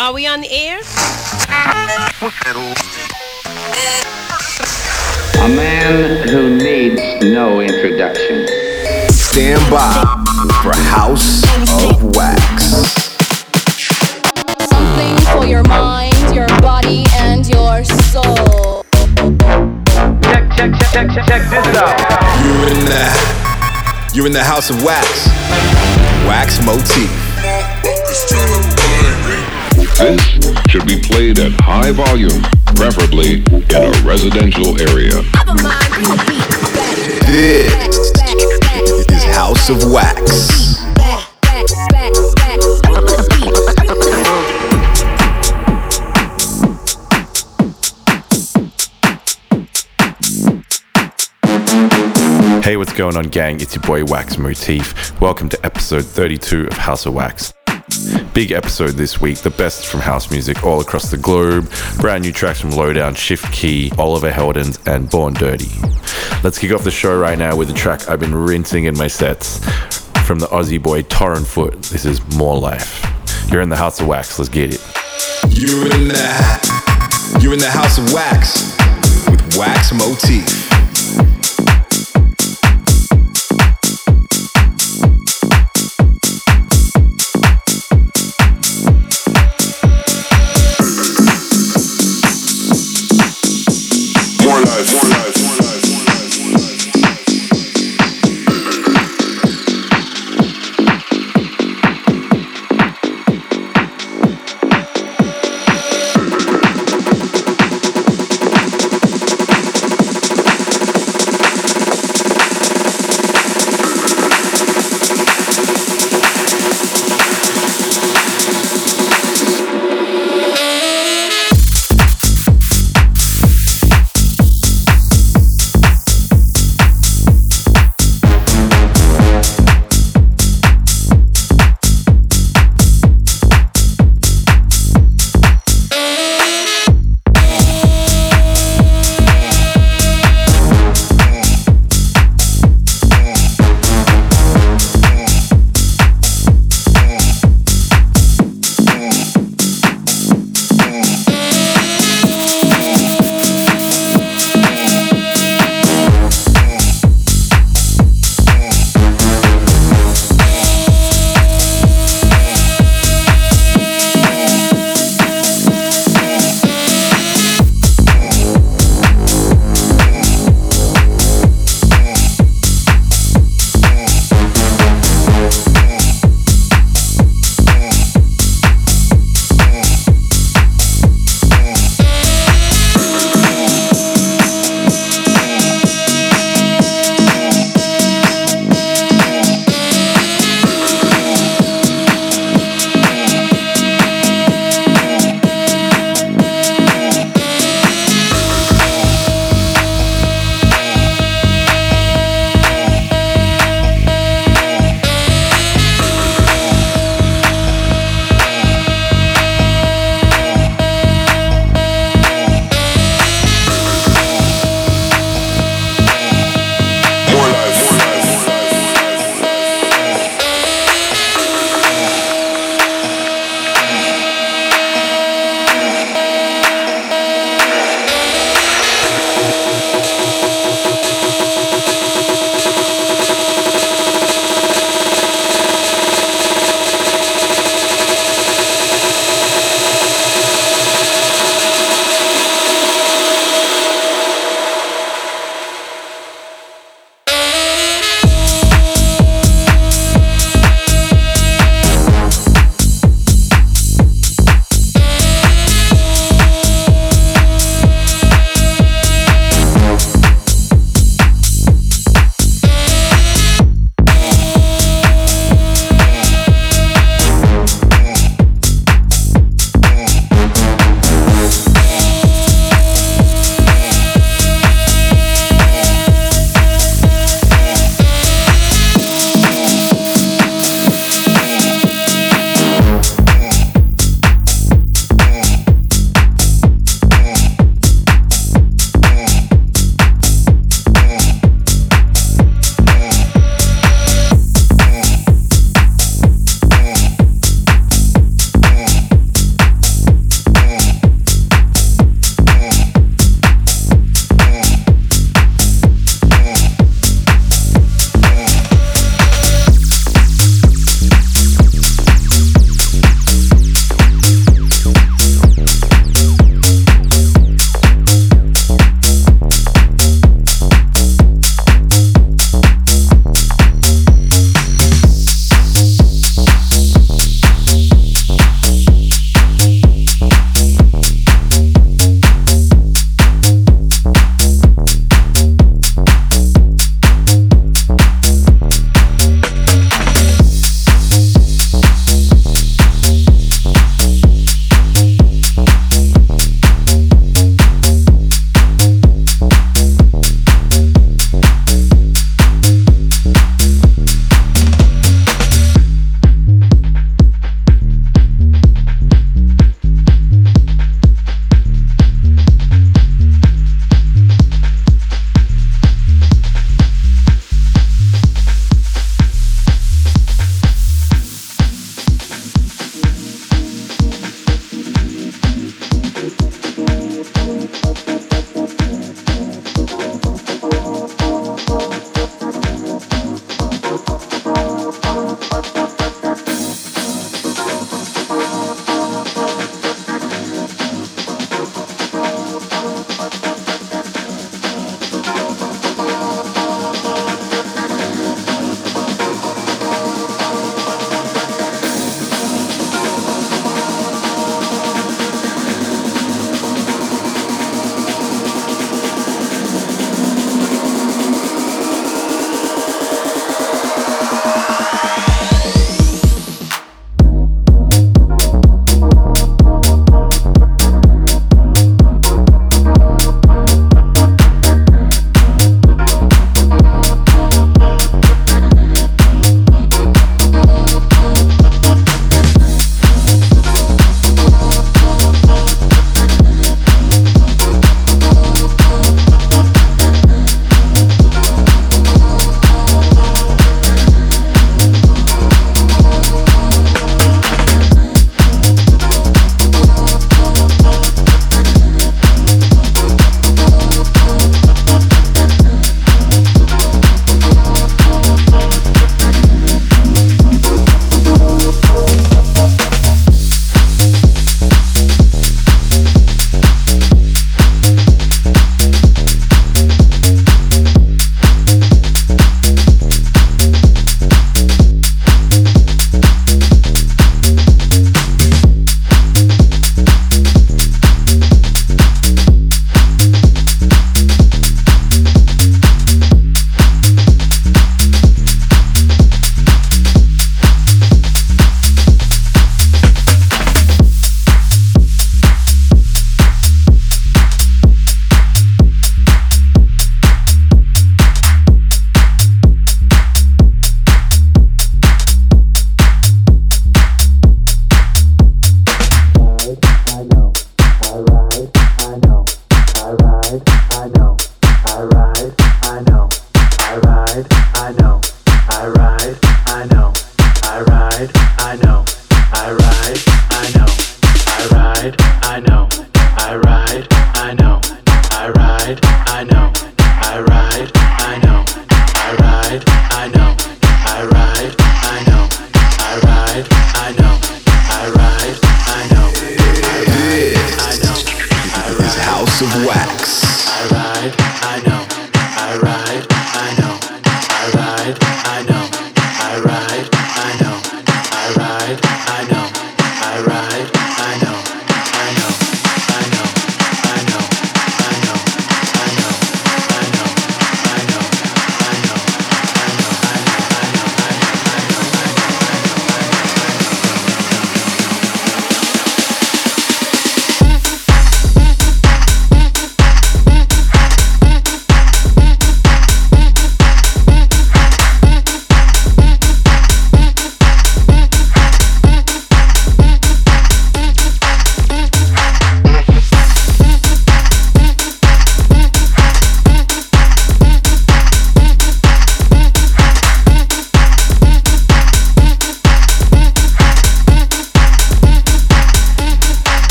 Are we on the air? A man who needs no introduction. Stand by for House of Wax. Something for your mind, your body, and your soul. Check, check, check, check, check, check this out. You're in the You're in the House of Wax. Wax Motif. This should be played at high volume, preferably in a residential area. This is House of Wax. Hey, what's going on, gang? It's your boy Wax Motif. Welcome to episode 32 of House of Wax. Big episode this week, the best from house music all across the globe. Brand new tracks from Lowdown, Shift K3Y, Oliver Heldens, and Born Dirty. Let's kick off the show right now with a track I've been rinsing in my sets from the Aussie boy Torren Foot. This is More Life. You're in the House of Wax, let's get it. You're in the You're in the House of Wax with Wax Motif.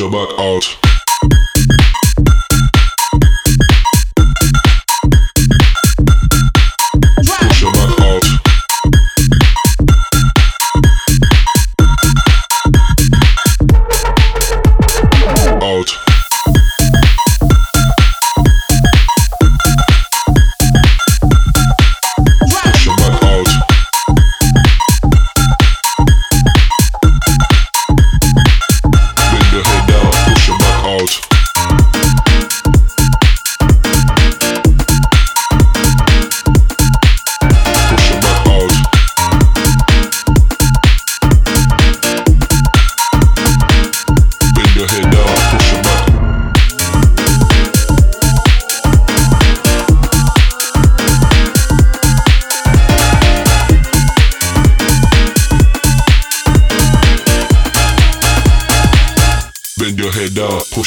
Your back out.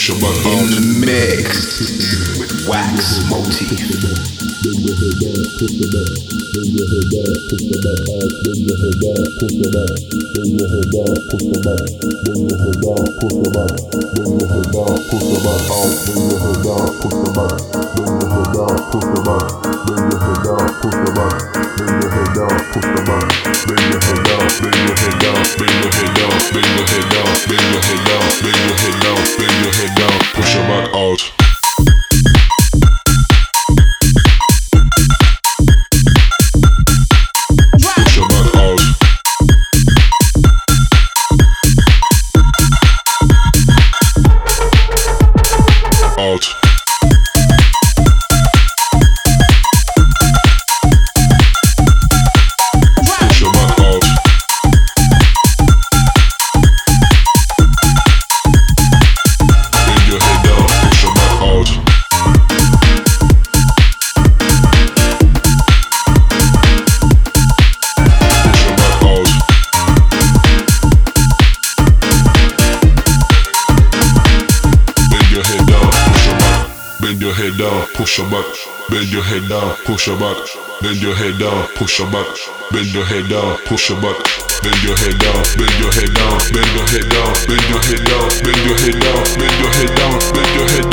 Shabbat in the mix with Wax Motif. Down, push your head down back out. In the mix with Wax Motif. Push your back out. Bend your head down, push your back. Bend your head down, push your back. Bend your head down, push your back. Bend your head down, bend your head down, bend your head down, bend your head down, bend your head down, bend your head down, bend your head down.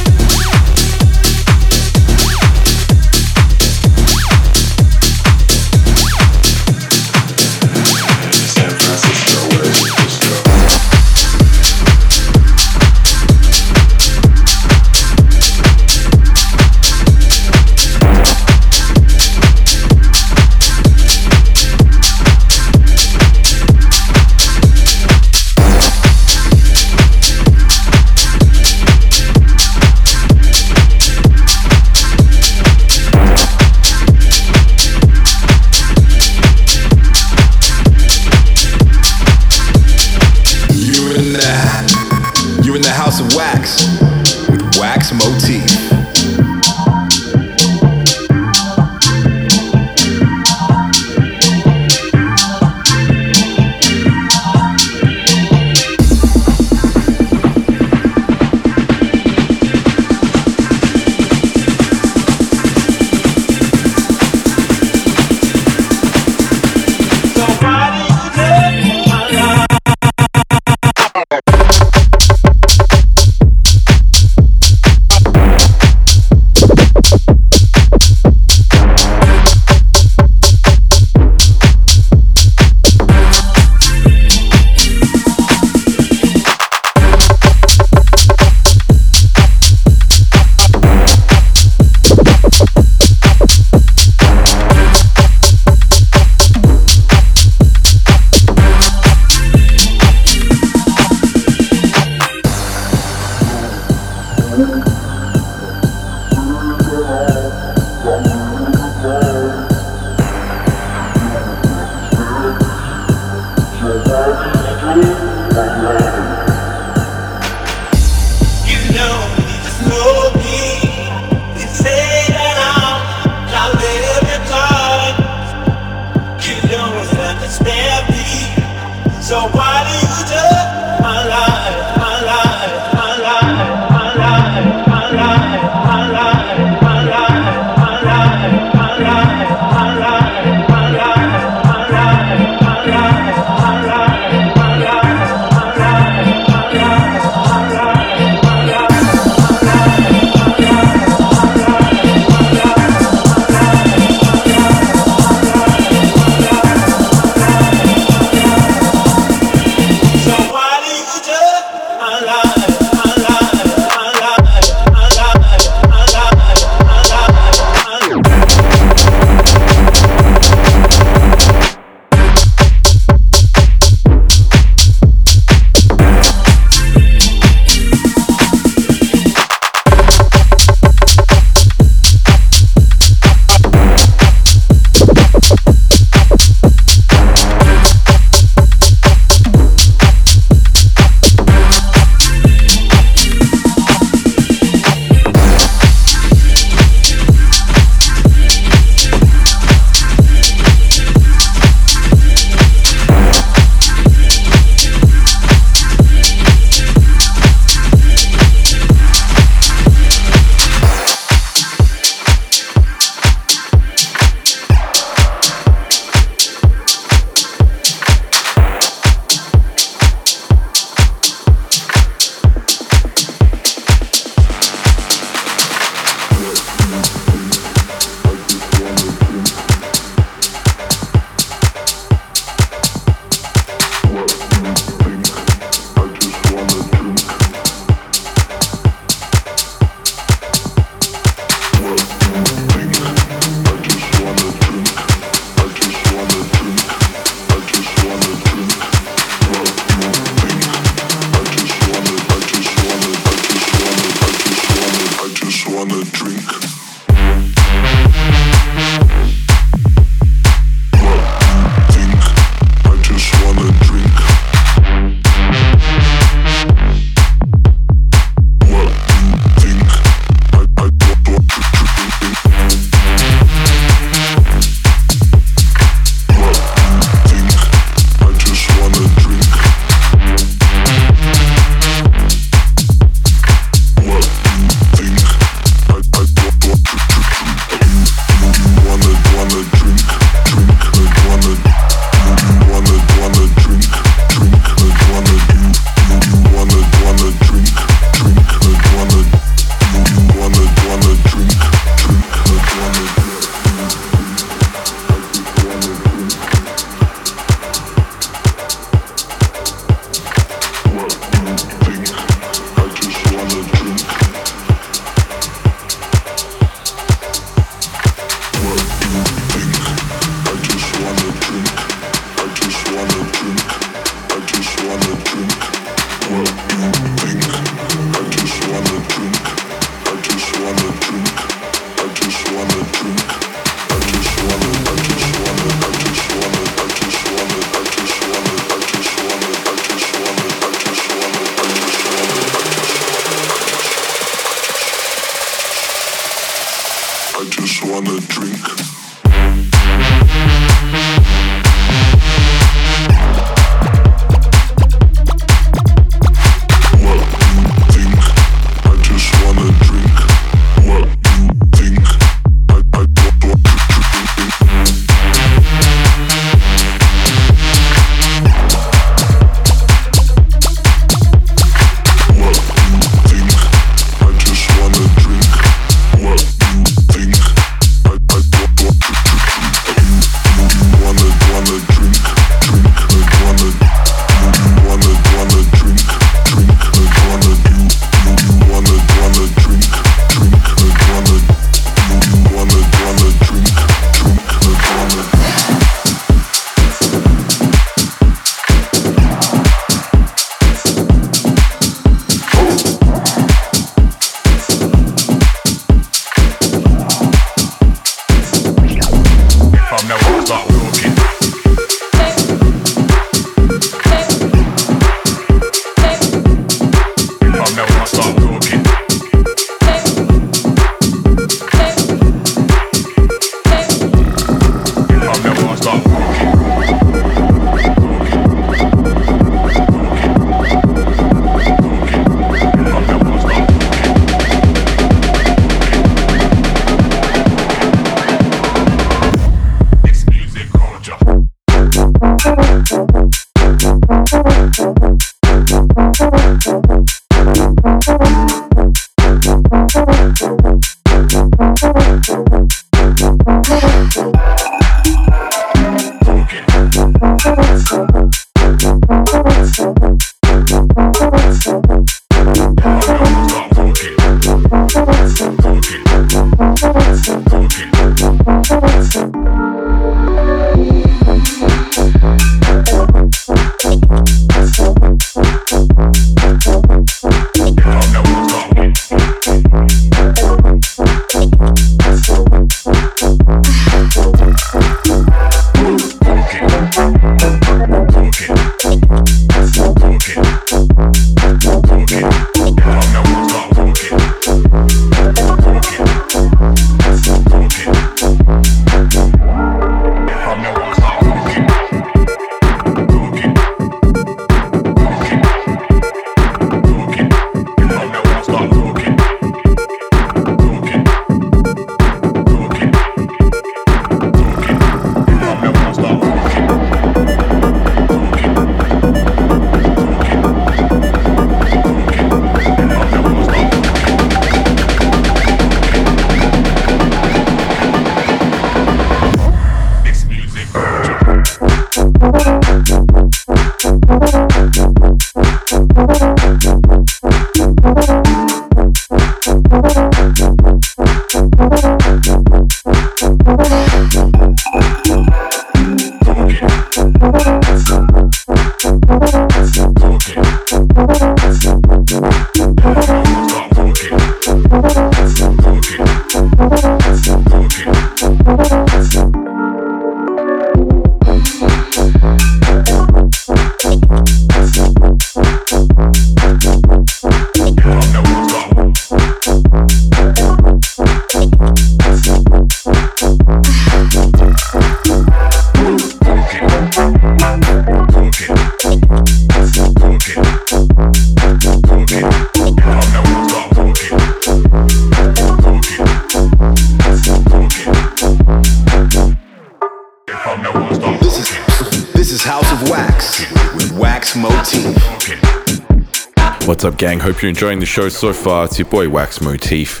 Up, gang? Hope you're enjoying the show so far. It's your boy Wax Motif.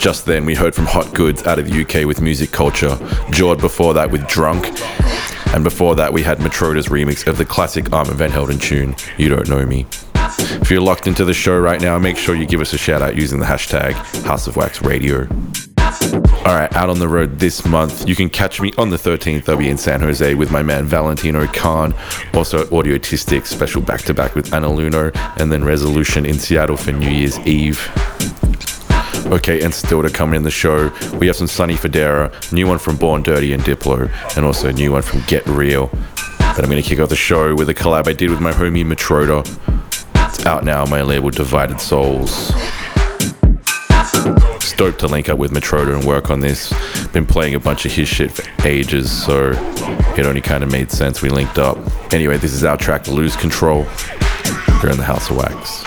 Just then, we heard from Hot Goods out of the UK with Music Culture, Jord before that with Drunk, and before that, we had Metroda's remix of the classic Armand Van Helden tune, You Don't Know Me. If you're locked into the show right now, make sure you give us a shout out using the hashtag House of Wax Radio. Alright, out on the road this month. You can catch me on the 13th. I'll be in San Jose with my man Valentino Khan. Also, Audiotistic, special back to back with Anna Lunoe, and then Resolution in Seattle for New Year's Eve. Okay, and still to come in the show, we have some Sonny Fodera, new one from Born Dirty and Diplo, and also a new one from Get Real. But I'm going to kick off the show with a collab I did with my homie Matroda. It's out now on my label Divided Souls. Stoked to link up with Matroda and work on this. Been playing a bunch of his shit for ages, so it only kind of made sense we linked up. Anyway, this is our track Lose Control. Here in the House of Wax.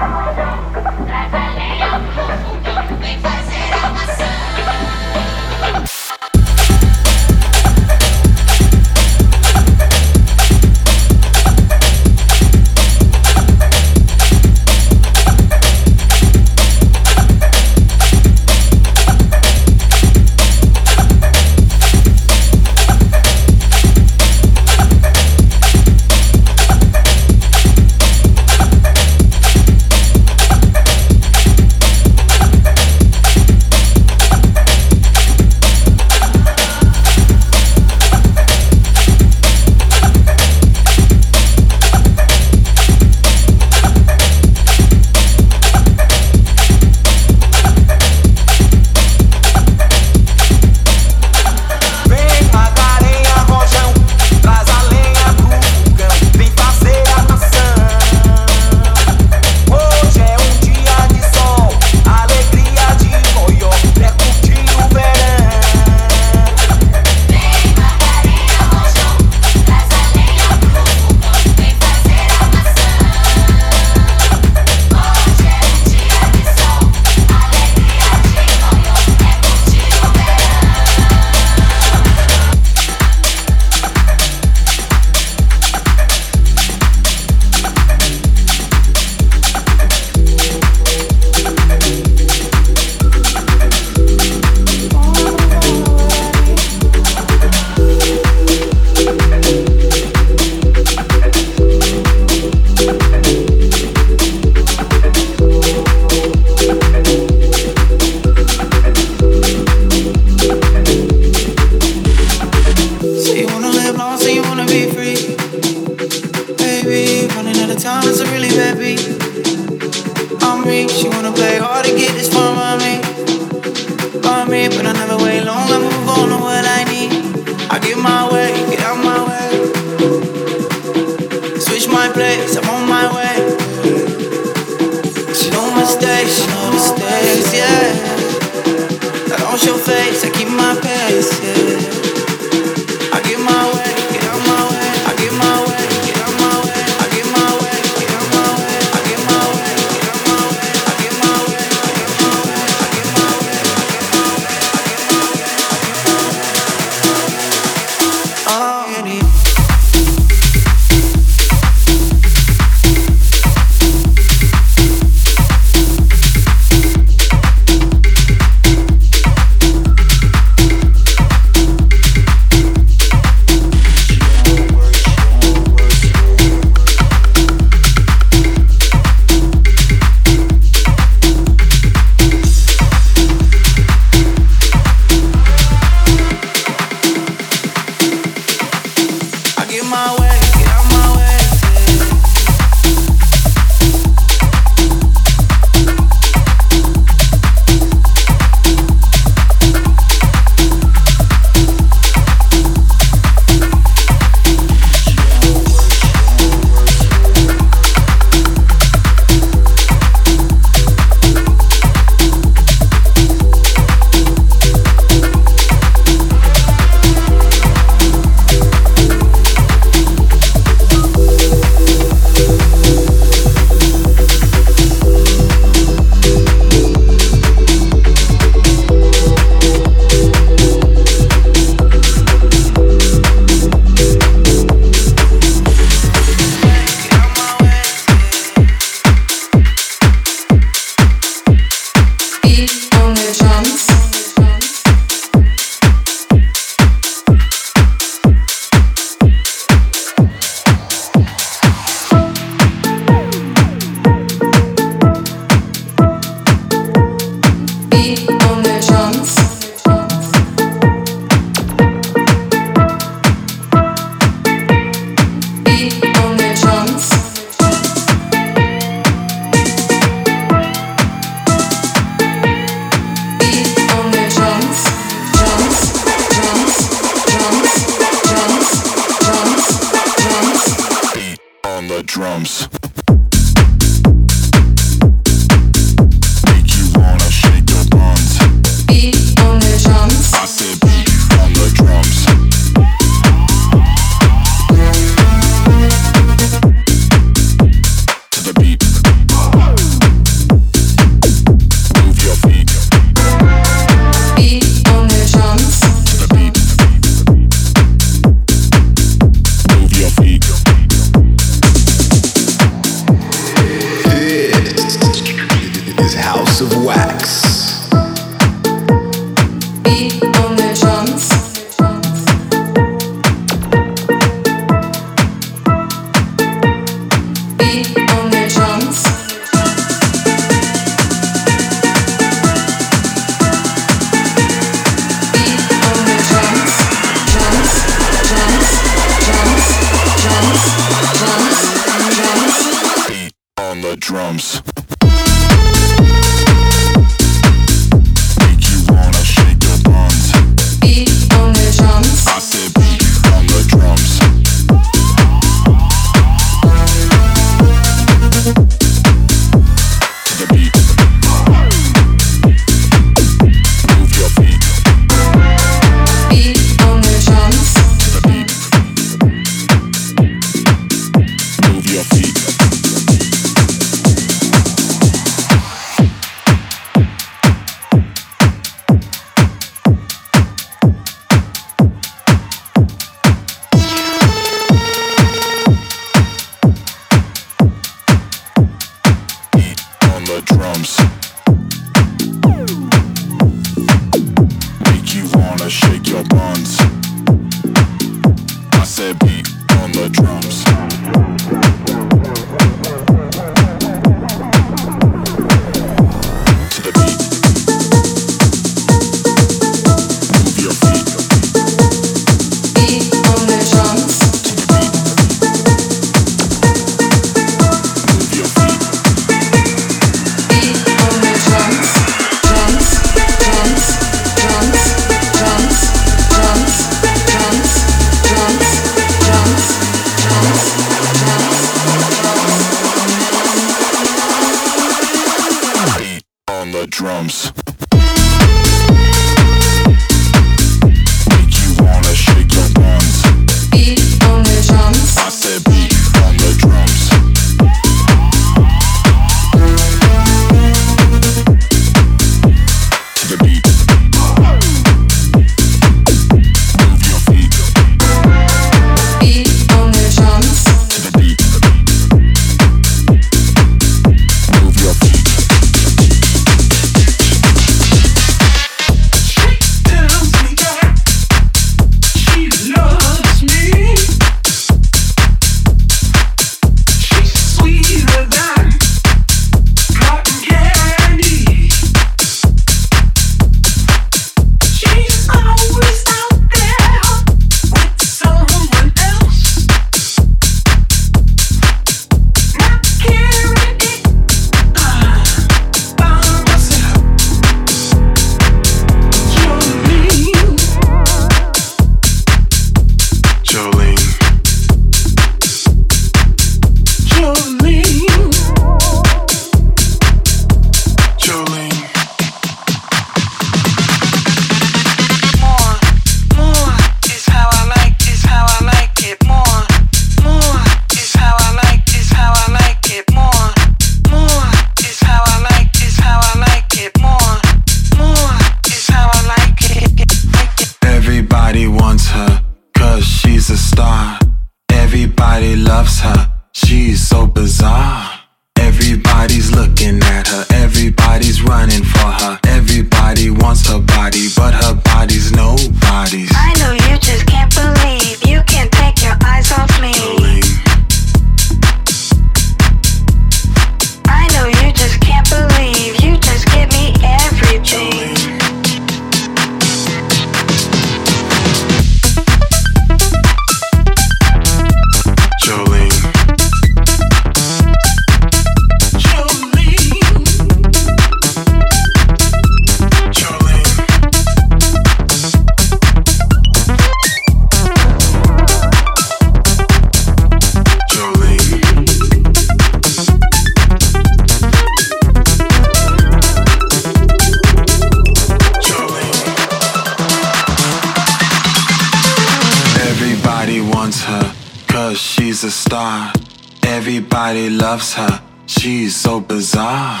bizarre.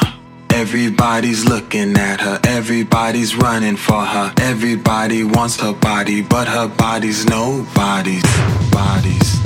Everybody's looking at her, everybody's running for her. Everybody wants her body, but her body's nobody's. Bodies.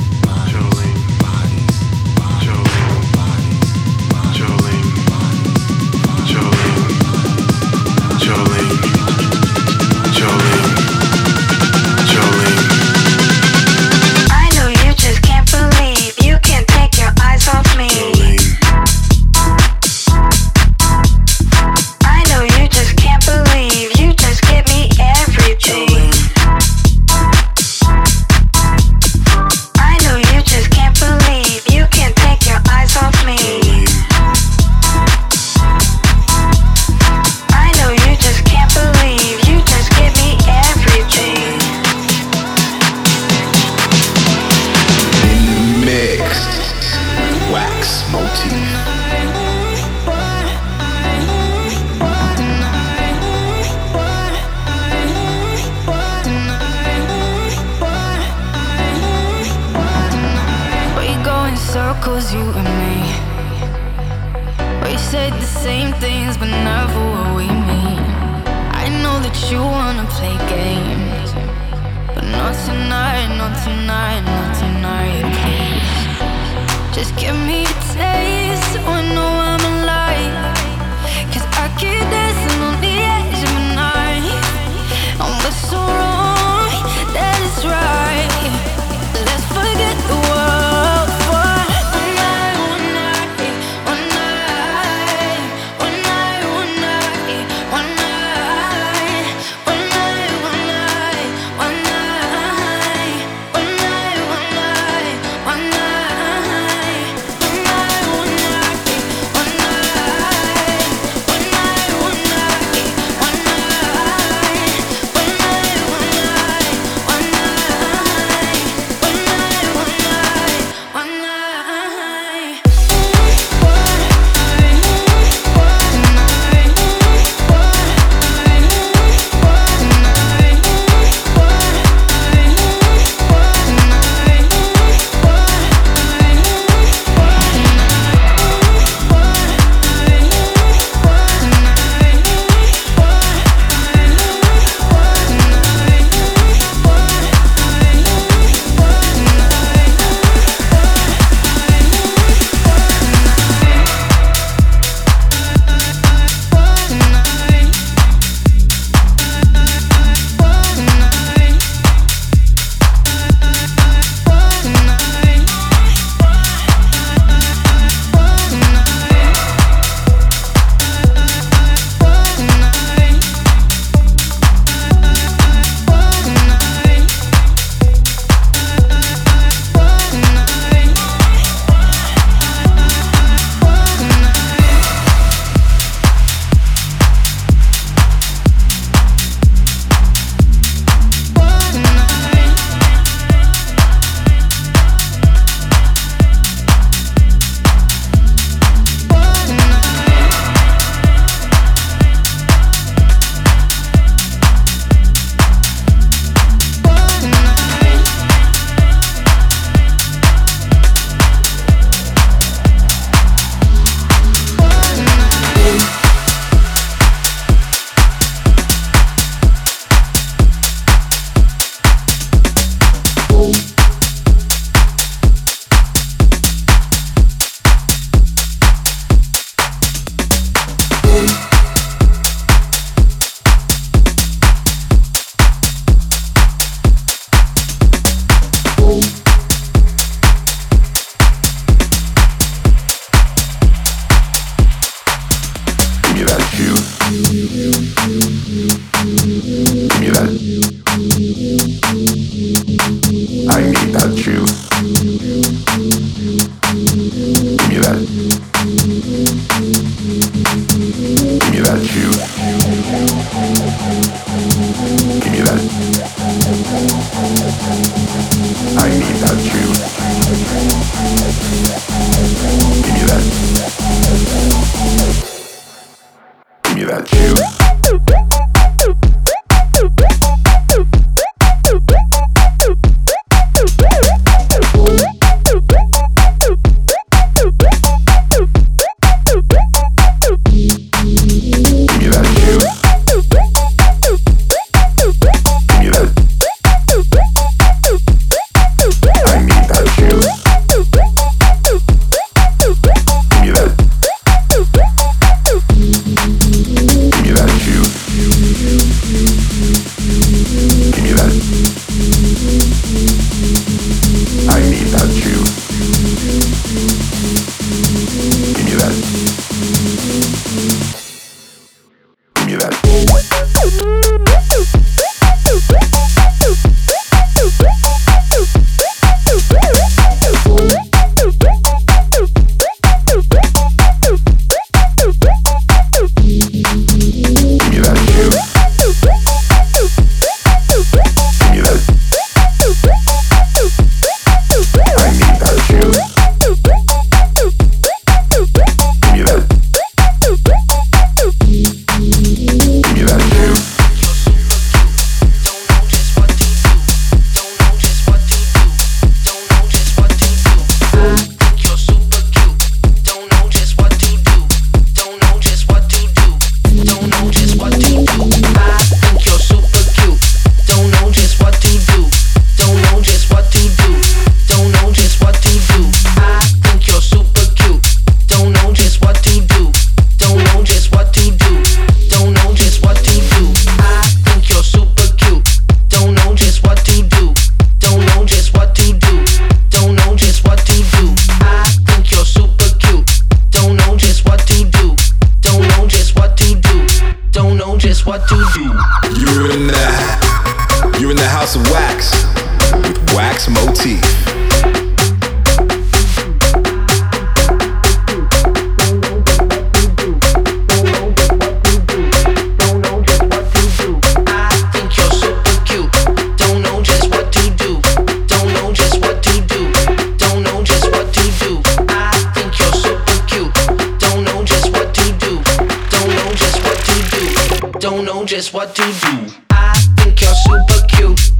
don't know just what to do. I think you're super cute.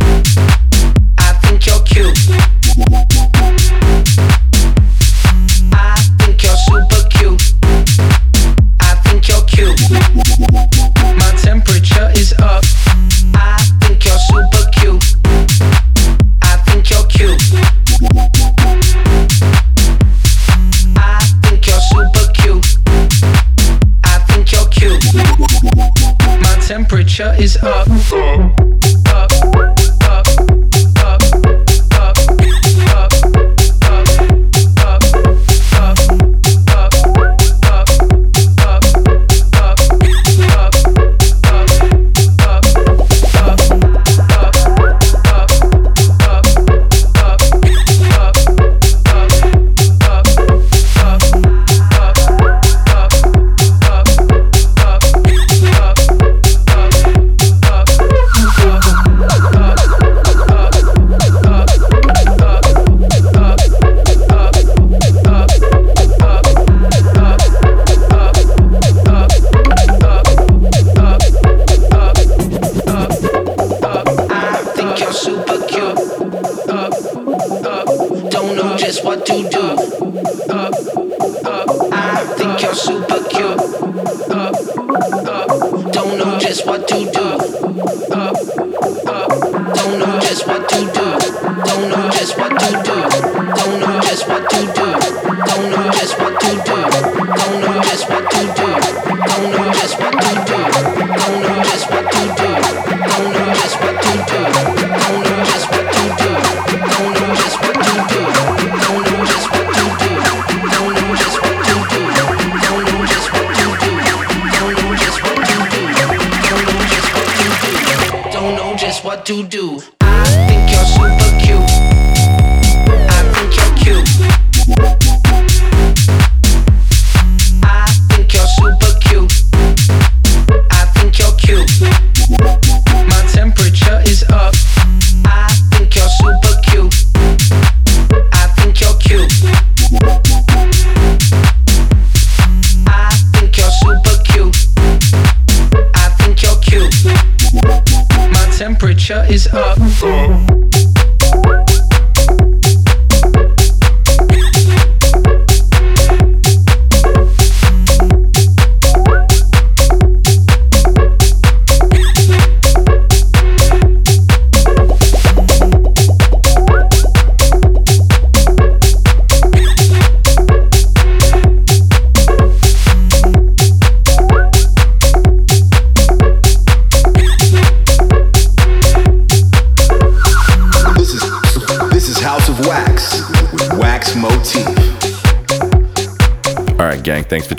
I think you're cute. pressure is up.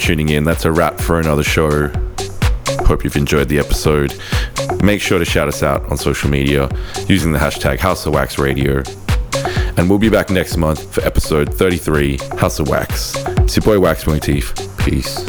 tuning in. That's a wrap for another show. Hope you've enjoyed the episode. Make sure to shout us out on social media using the hashtag House of Wax Radio. And we'll be back next month for episode 33 House of Wax. It's your boy Wax Motif. Peace.